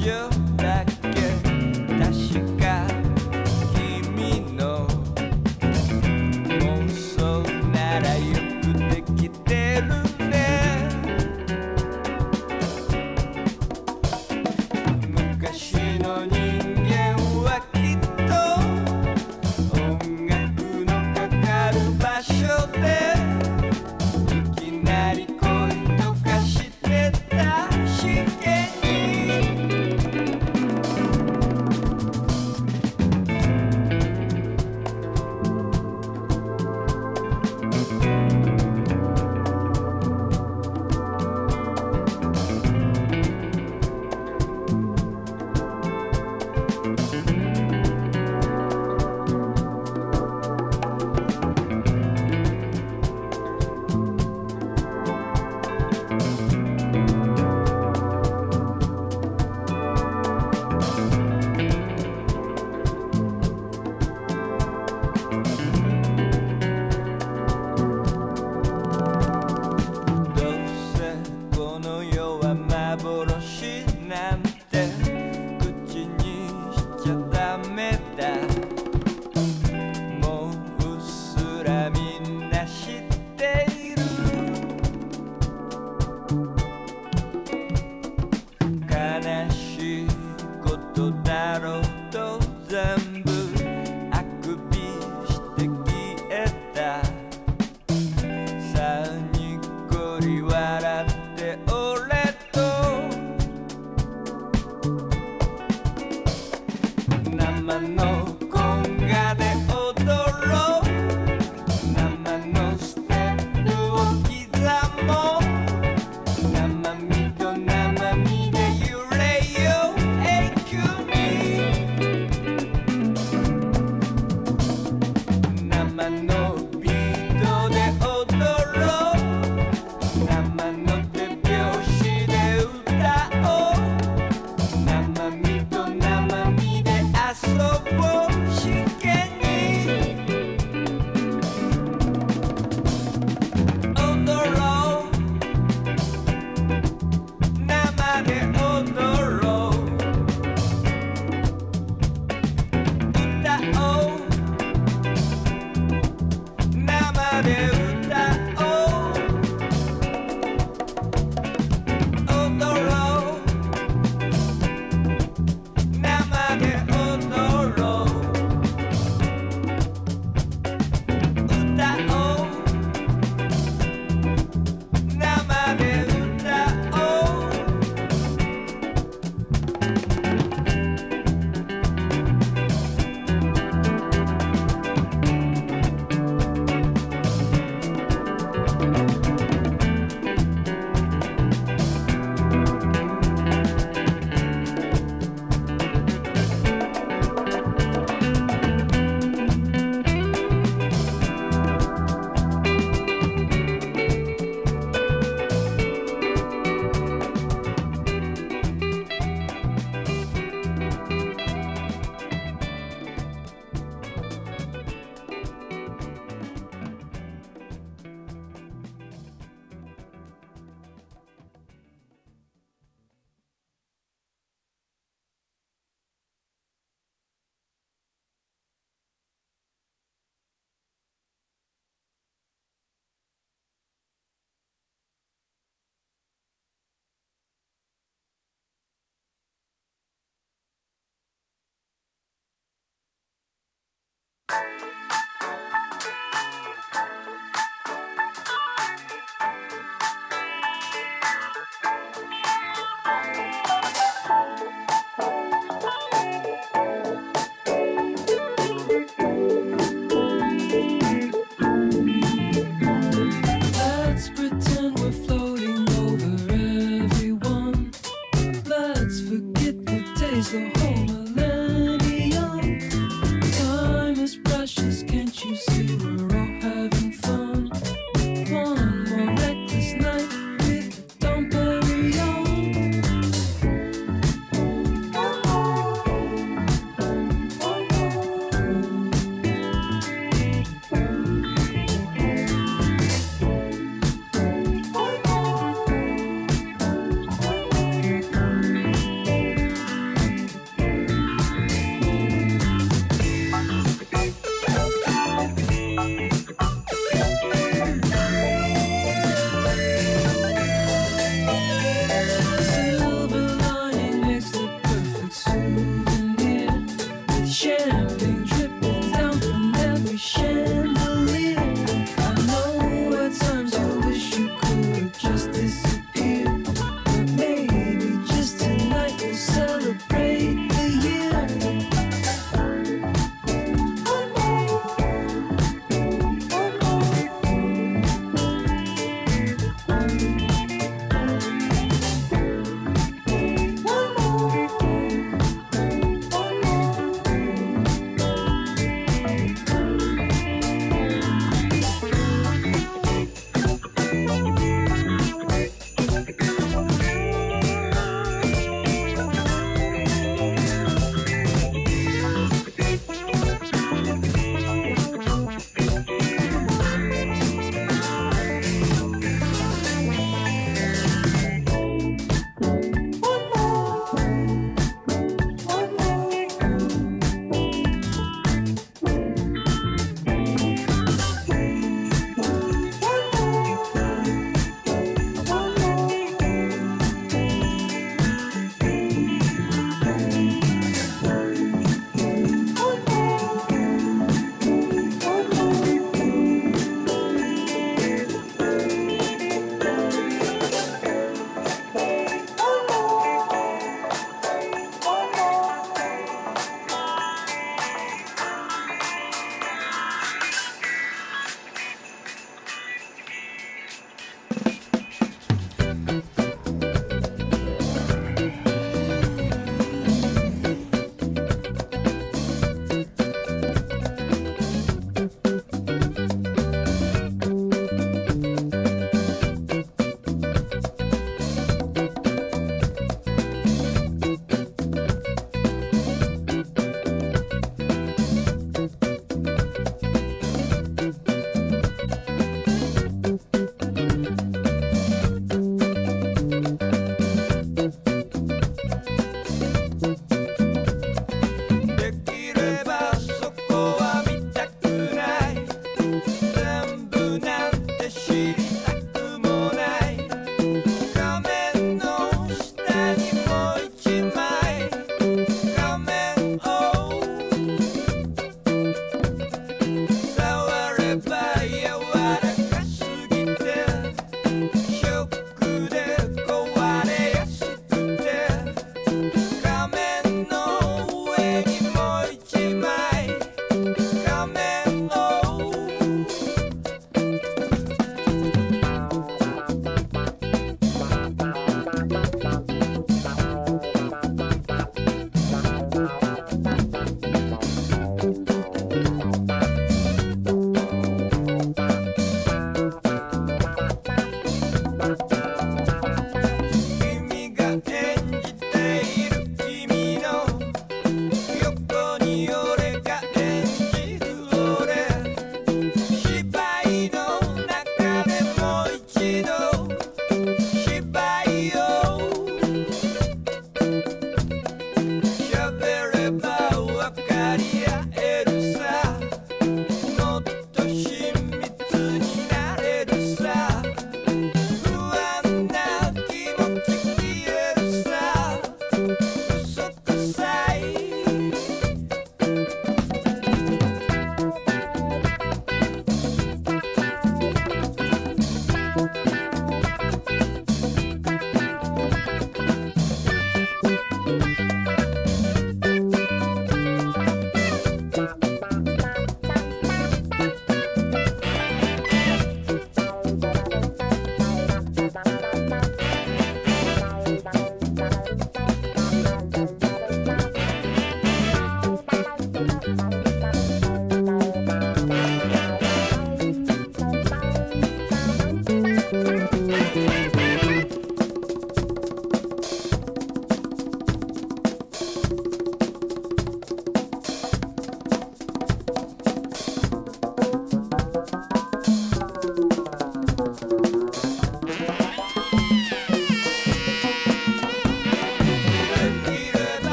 yeah.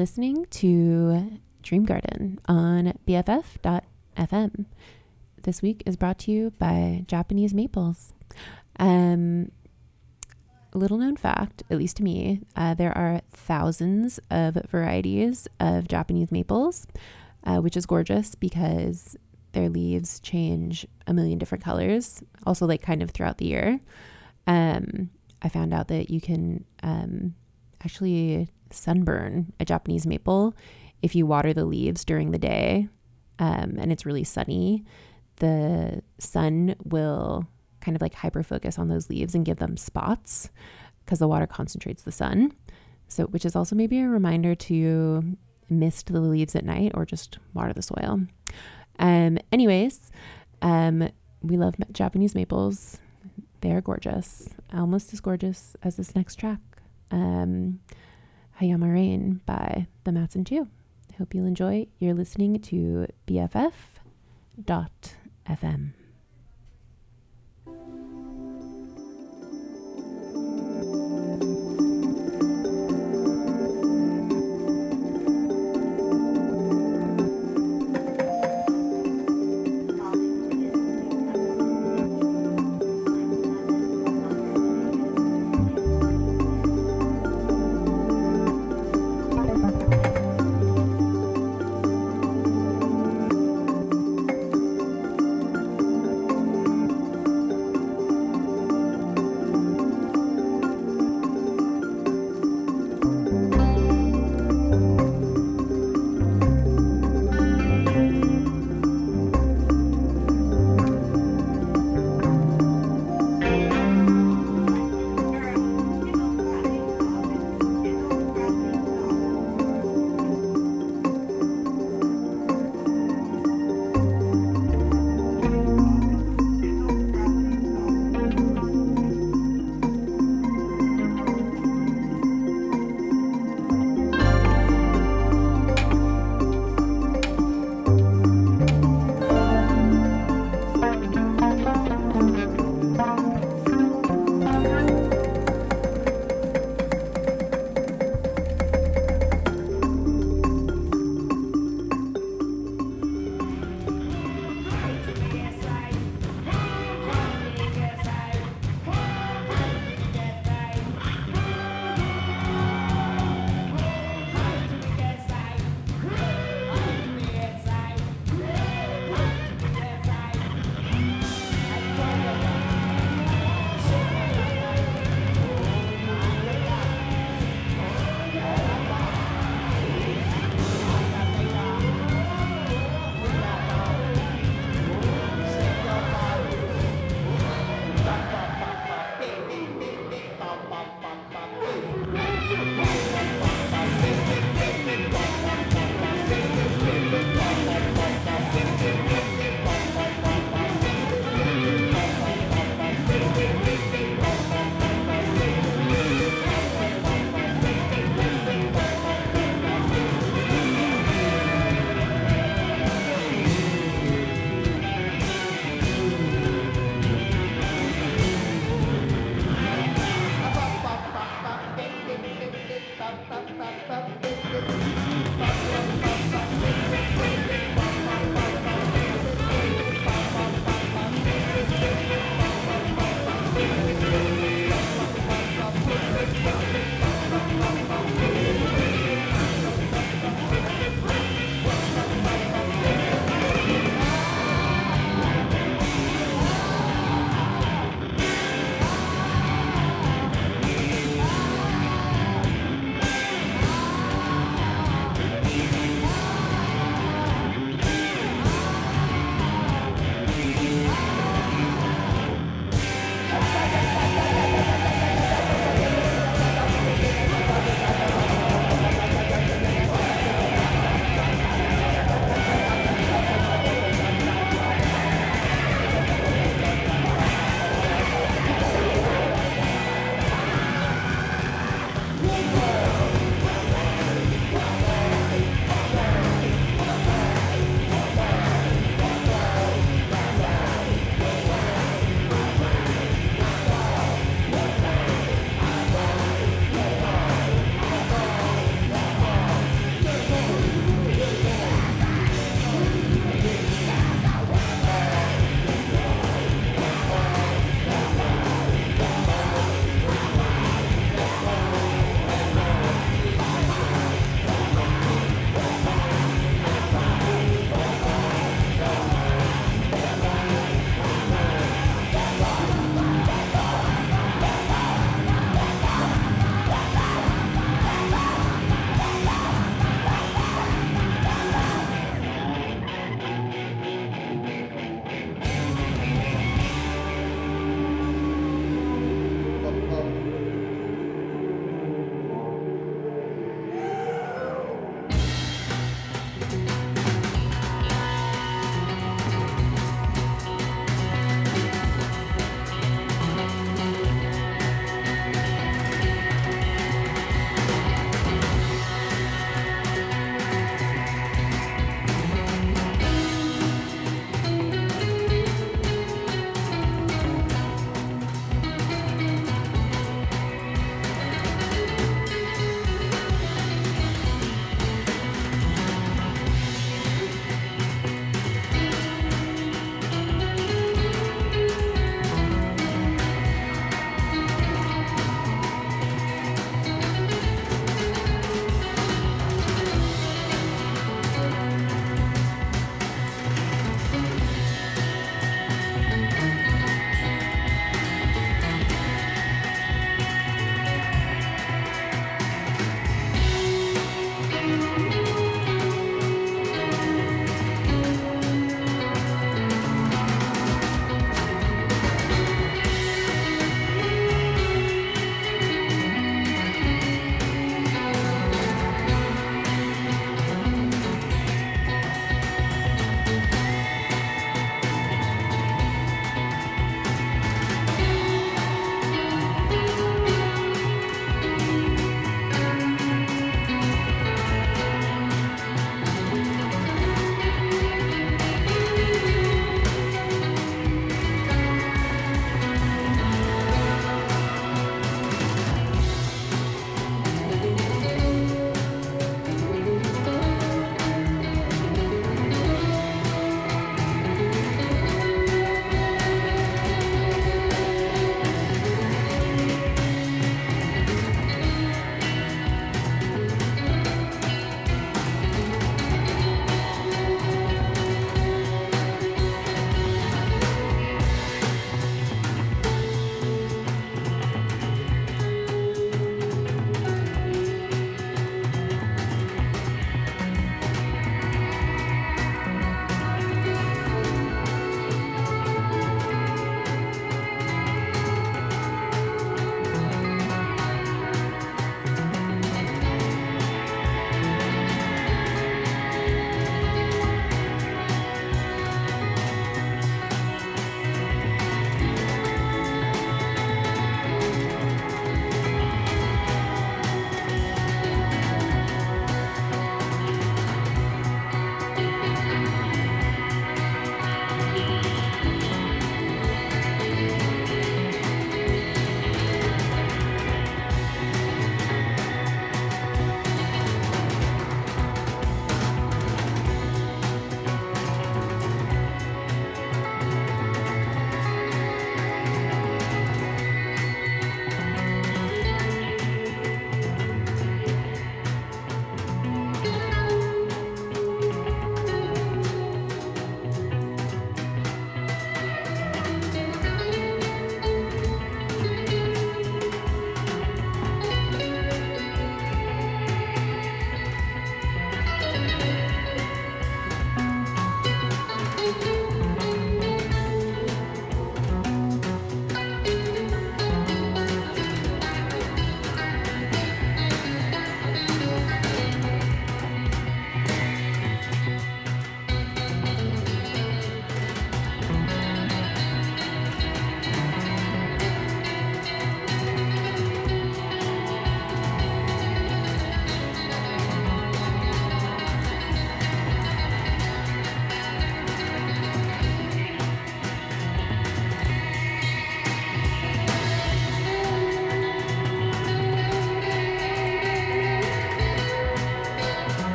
Listening to Dream Garden on BFF.fm. This week is brought to you by Japanese Maples. Um, little known fact, at least to me, uh, there are thousands of varieties of Japanese maples, uh, which is gorgeous because their leaves change a million different colors, also like kind of throughout the year. Um, I found out that you can um, actually sunburn a Japanese maple if you water the leaves during the day um, and it's really sunny. The sun will kind of like hyper focus on those leaves and give them spots because the water concentrates the sun. So, which is also maybe a reminder to mist the leaves at night or just water the soil. Um, anyways, um, we love Japanese maples. They're gorgeous, almost as gorgeous as this next track, um, Hayama Rain by the Mattson. I hope you'll enjoy. You're listening to BFF.fm.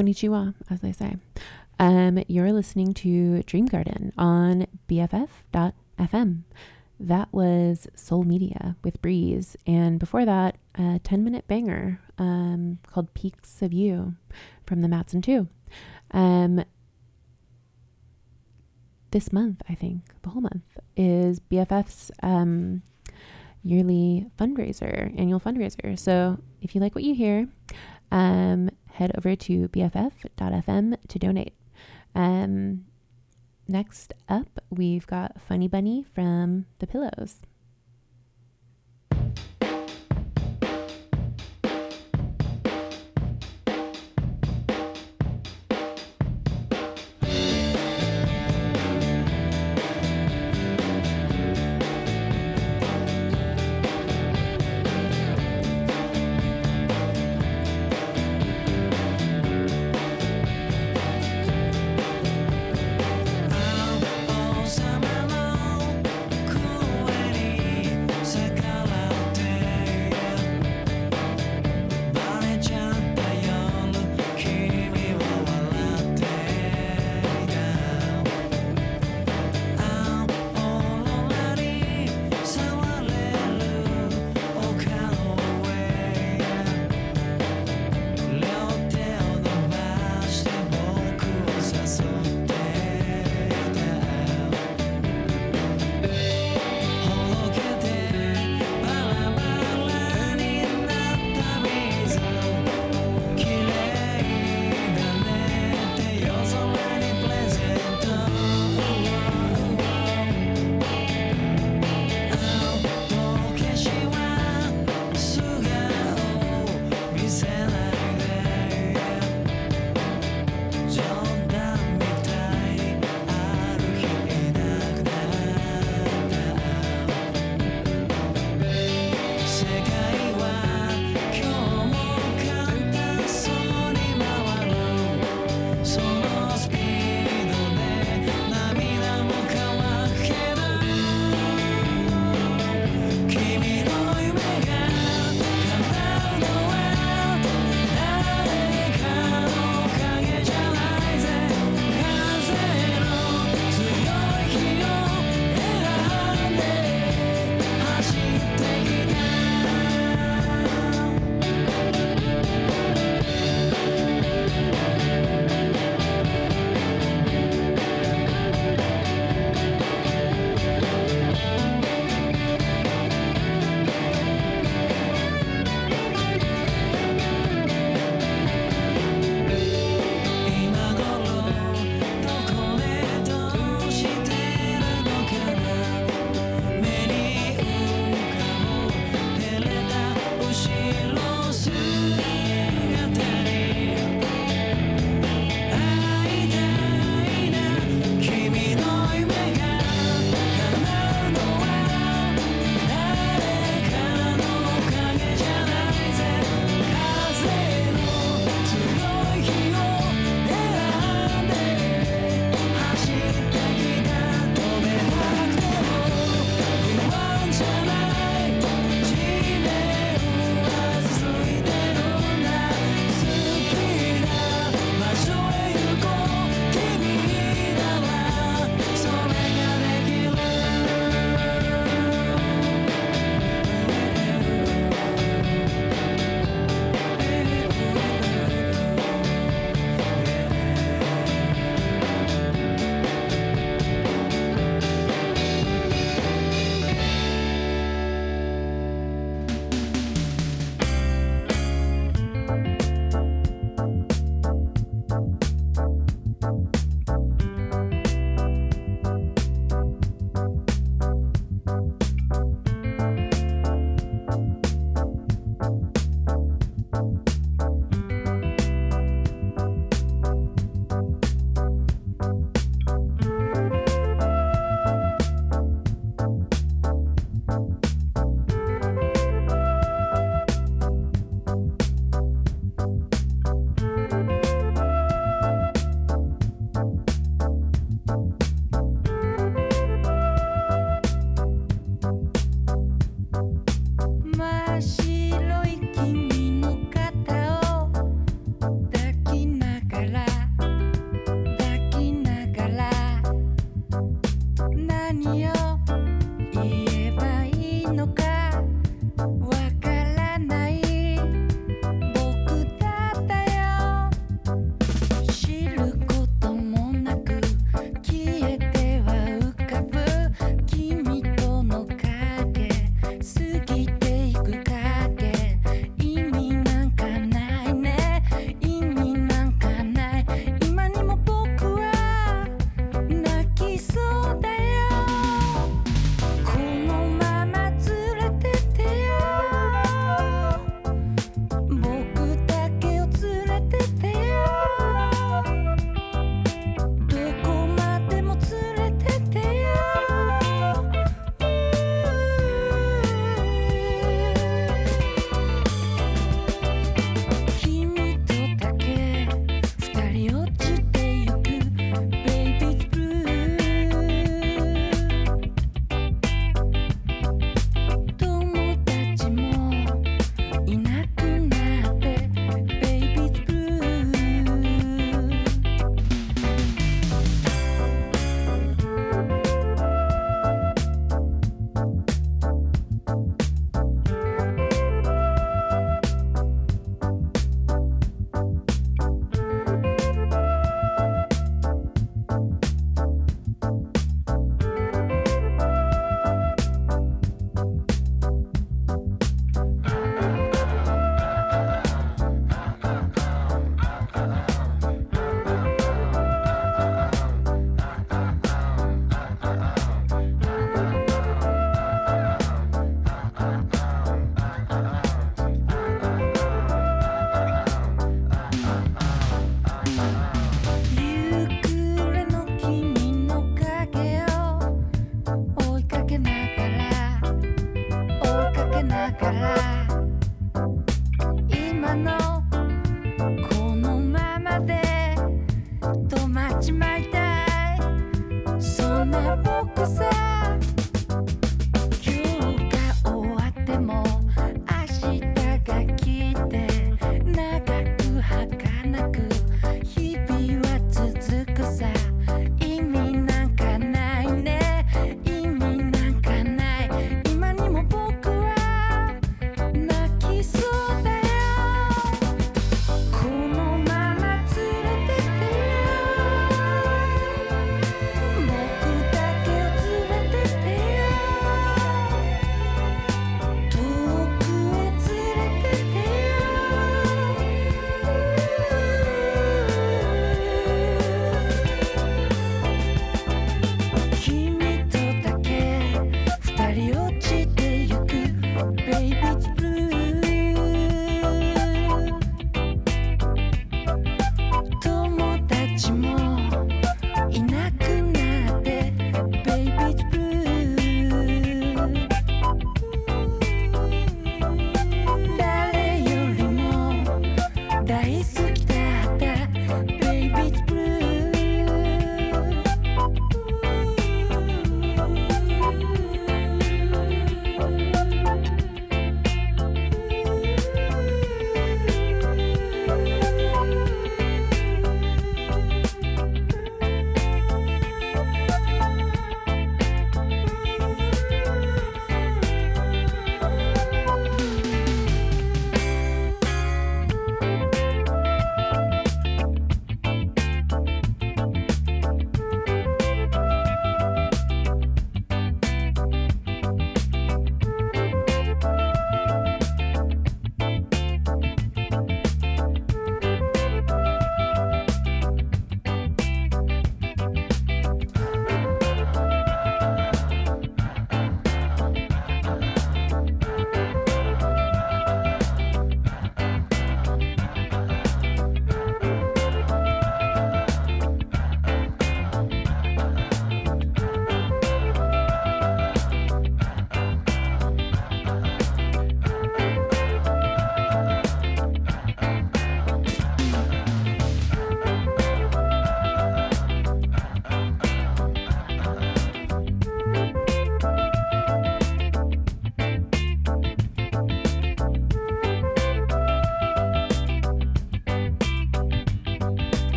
Konnichiwa, as they say. Um, you're listening to Dream Garden on BFF.fm. That was Soul Media with Breeze. And before that, a 10 minute banger um, called Peaks of Yew from the Mattson 2. Um, this month, I think, the whole month, is BFF's um, yearly fundraiser, annual fundraiser. So if you like what you hear, um, head over to BFF.fm to donate. Um, next up, we've got Funny Bunny from The Pillows.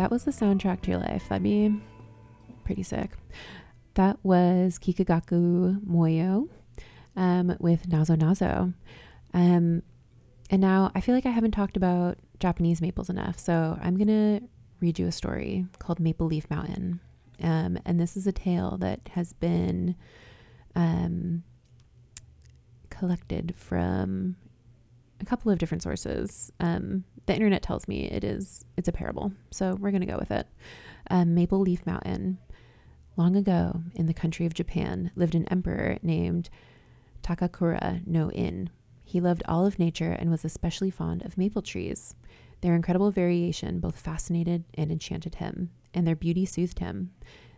That was the soundtrack to your life, that'd be pretty sick. That was Kikagaku Moyo um, with Nazo Nazo. Um, and now I feel like I haven't talked about Japanese maples enough. So I'm going to read you a story called Maple Leaf Mountain. Um, and this is a tale that has been um, collected from a couple of different sources. Um, the internet tells me it is it's a parable, so we're gonna go with it. Um, Maple Leaf Mountain. Long ago, in the country of Japan, lived an emperor named Takakura no In. He loved all of nature and was especially fond of maple trees. Their incredible variation both fascinated and enchanted him, and their beauty soothed him.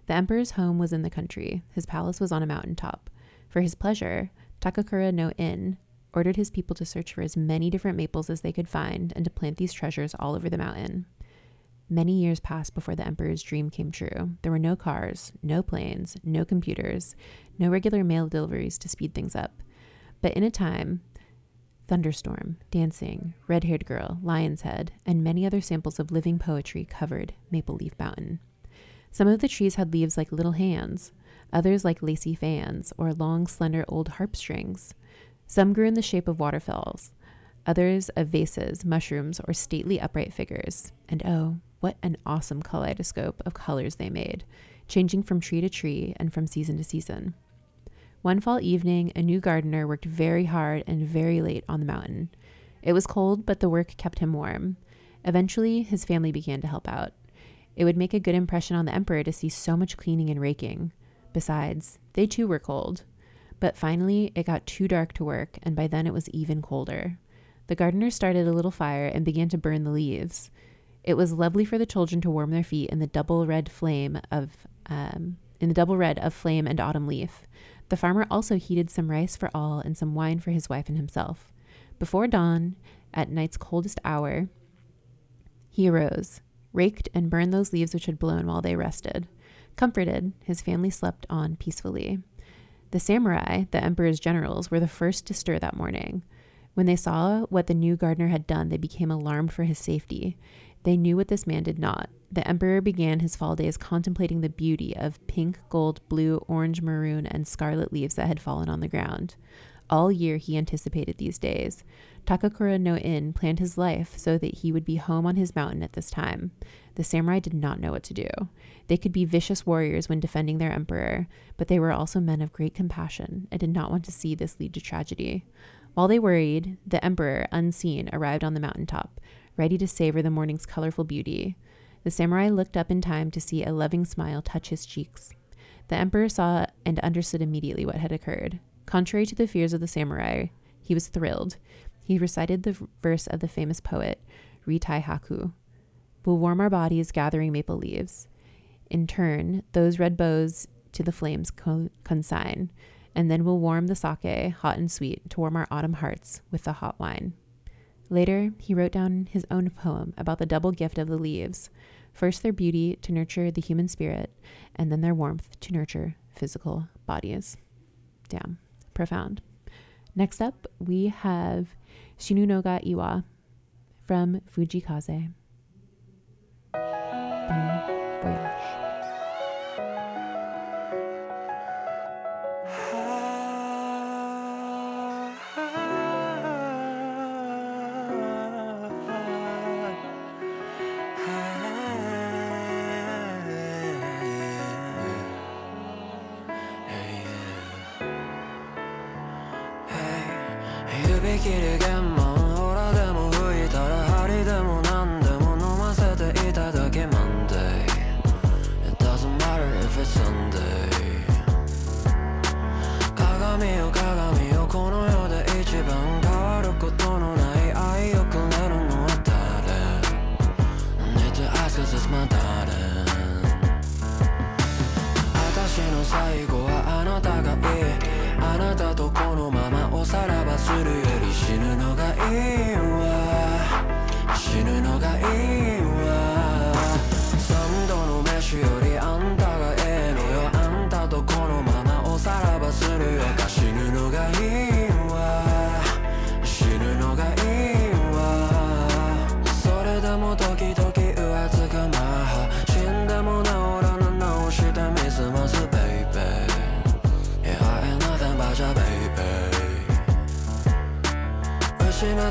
The emperor's home was in the country. His palace was on a mountain top. For his pleasure, Takakura no In ordered his people to search for as many different maples as they could find and to plant these treasures all over the mountain. Many years passed before the emperor's dream came true. There were no cars, no planes, no computers, no regular mail deliveries to speed things up. But in a time, thunderstorm, dancing, red haired girl, lion's head, and many other samples of living poetry covered Maple Leaf Mountain. Some of the trees had leaves like little hands, others like lacy fans or long, slender old harp strings. Some grew in the shape of waterfalls, others of vases, mushrooms, or stately upright figures. And oh, what an awesome kaleidoscope of colors they made, changing from tree to tree and from season to season. One fall evening, a new gardener worked very hard and very late on the mountain. It was cold, but the work kept him warm. Eventually, his family began to help out. It would make a good impression on the emperor to see so much cleaning and raking. Besides, they too were cold. But finally, it got too dark to work, and by then it was even colder. The gardener started a little fire and began to burn the leaves. It was lovely for the children to warm their feet in the double red flame of um, in the double red of flame and autumn leaf. The farmer also heated some rice for all and some wine for his wife and himself. Before dawn, at night's coldest hour, he arose, raked and burned those leaves which had blown while they rested. Comforted, his family slept on peacefully. The samurai, the emperor's generals, were the first to stir that morning. When they saw what the new gardener had done, they became alarmed for his safety. They knew what this man did not. The emperor began his fall days contemplating the beauty of pink, gold, blue, orange, maroon, and scarlet leaves that had fallen on the ground. All year he anticipated these days. Takakura no In planned his life so that he would be home on his mountain at this time. The samurai did not know what to do. They could be vicious warriors when defending their emperor, but they were also men of great compassion and did not want to see this lead to tragedy. While they worried, the emperor, unseen, arrived on the mountaintop, ready to savor the morning's colorful beauty. The samurai looked up in time to see a loving smile touch his cheeks. The emperor saw and understood immediately what had occurred. Contrary to the fears of the samurai, he was thrilled. He recited the verse of the famous poet, Ritai Haku We'll warm our bodies gathering maple leaves. In turn, those red bows to the flames consign, and then we'll warm the sake, hot and sweet, to warm our autumn hearts with the hot wine. Later, he wrote down his own poem about the double gift of the leaves first, their beauty to nurture the human spirit, and then their warmth to nurture physical bodies. Damn, profound. Next up, we have Shinunoga E-Wa from Fujii Kaze. Bon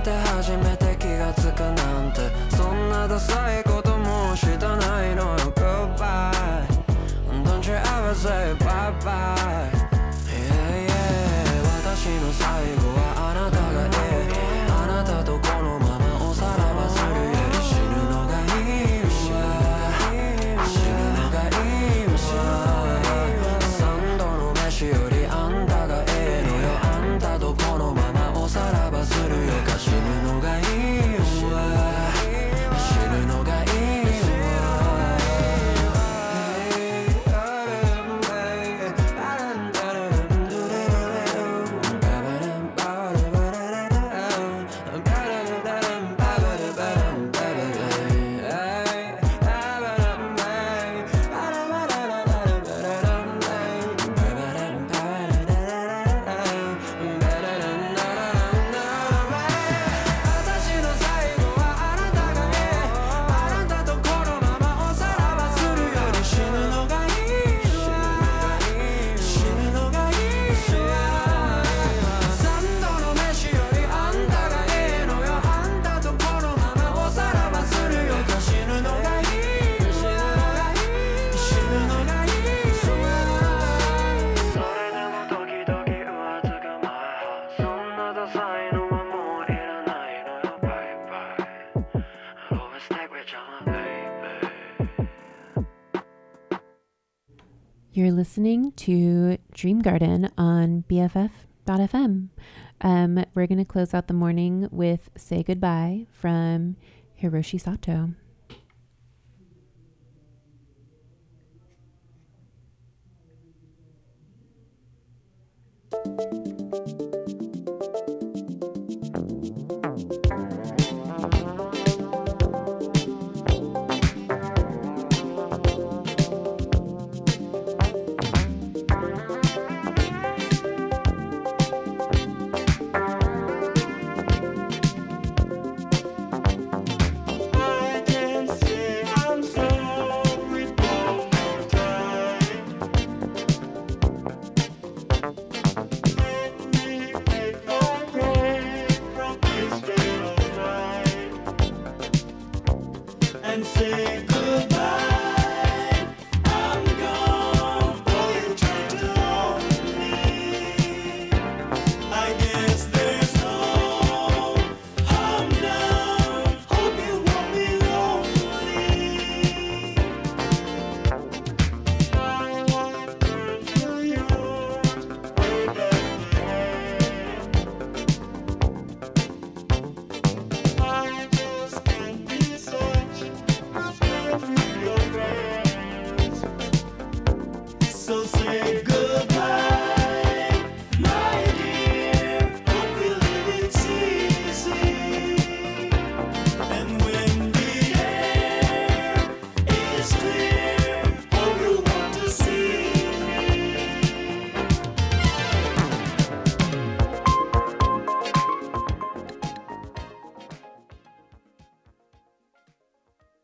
て初めて気がつくなんてそんなダサいこともしたないのよ Goodbye Don't you ever say bye bye Yeah yeah 私の最後 listening to Dream Garden on BFF.fm. Um, we're going to close out the morning with Say Goodbye from Hiroshi Sato.